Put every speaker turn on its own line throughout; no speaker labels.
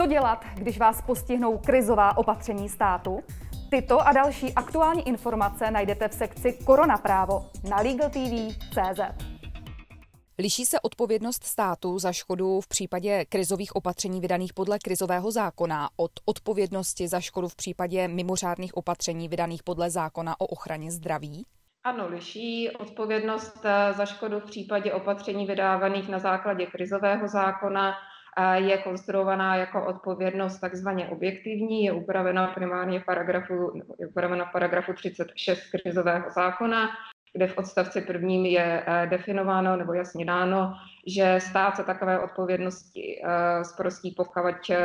Co dělat, když vás postihnou krizová opatření státu? Tyto a další aktuální informace najdete v sekci Korona právo na LegalTV.cz.
Liší se odpovědnost státu za škodu v případě krizových opatření vydaných podle krizového zákona od odpovědnosti za škodu v případě mimořádných opatření vydaných podle zákona o ochraně zdraví?
Ano, liší odpovědnost eh, za škodu v případě opatření vydávaných na základě krizového zákona je konstruovaná jako odpovědnost takzvaně objektivní, je upravena primárně paragrafu, je upravena paragrafu 36 krizového zákona, kde v odstavci prvním je eh, definováno nebo jasně dáno, že stát se takové odpovědnosti eh, zprostí, pokud eh,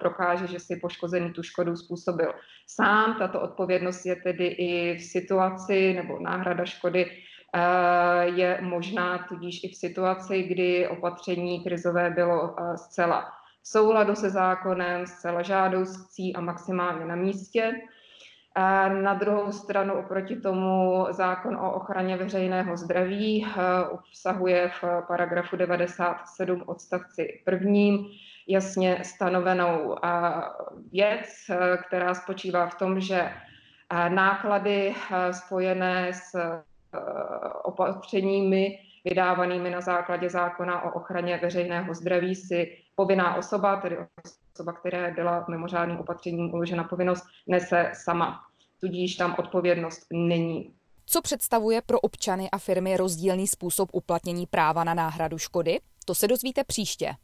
prokáže, že si poškozený tu škodu způsobil sám. Tato odpovědnost je tedy i v situaci nebo náhrada škody je možná tudíž i v situaci, kdy opatření krizové bylo zcela v souladu se zákonem, zcela žádoucí a maximálně na místě. A na druhou stranu oproti tomu zákon o ochraně veřejného zdraví obsahuje v paragrafu 97 odstavci prvním jasně stanovenou věc, která spočívá v tom, že náklady spojené s opatřeními vydávanými na základě zákona o ochraně veřejného zdraví si povinná osoba, tedy osoba, která byla mimořádným opatřením uložena povinnost, nese sama. Tudíž tam odpovědnost není.
Co představuje pro občany a firmy rozdílný způsob uplatnění práva na náhradu škody? To se dozvíte příště.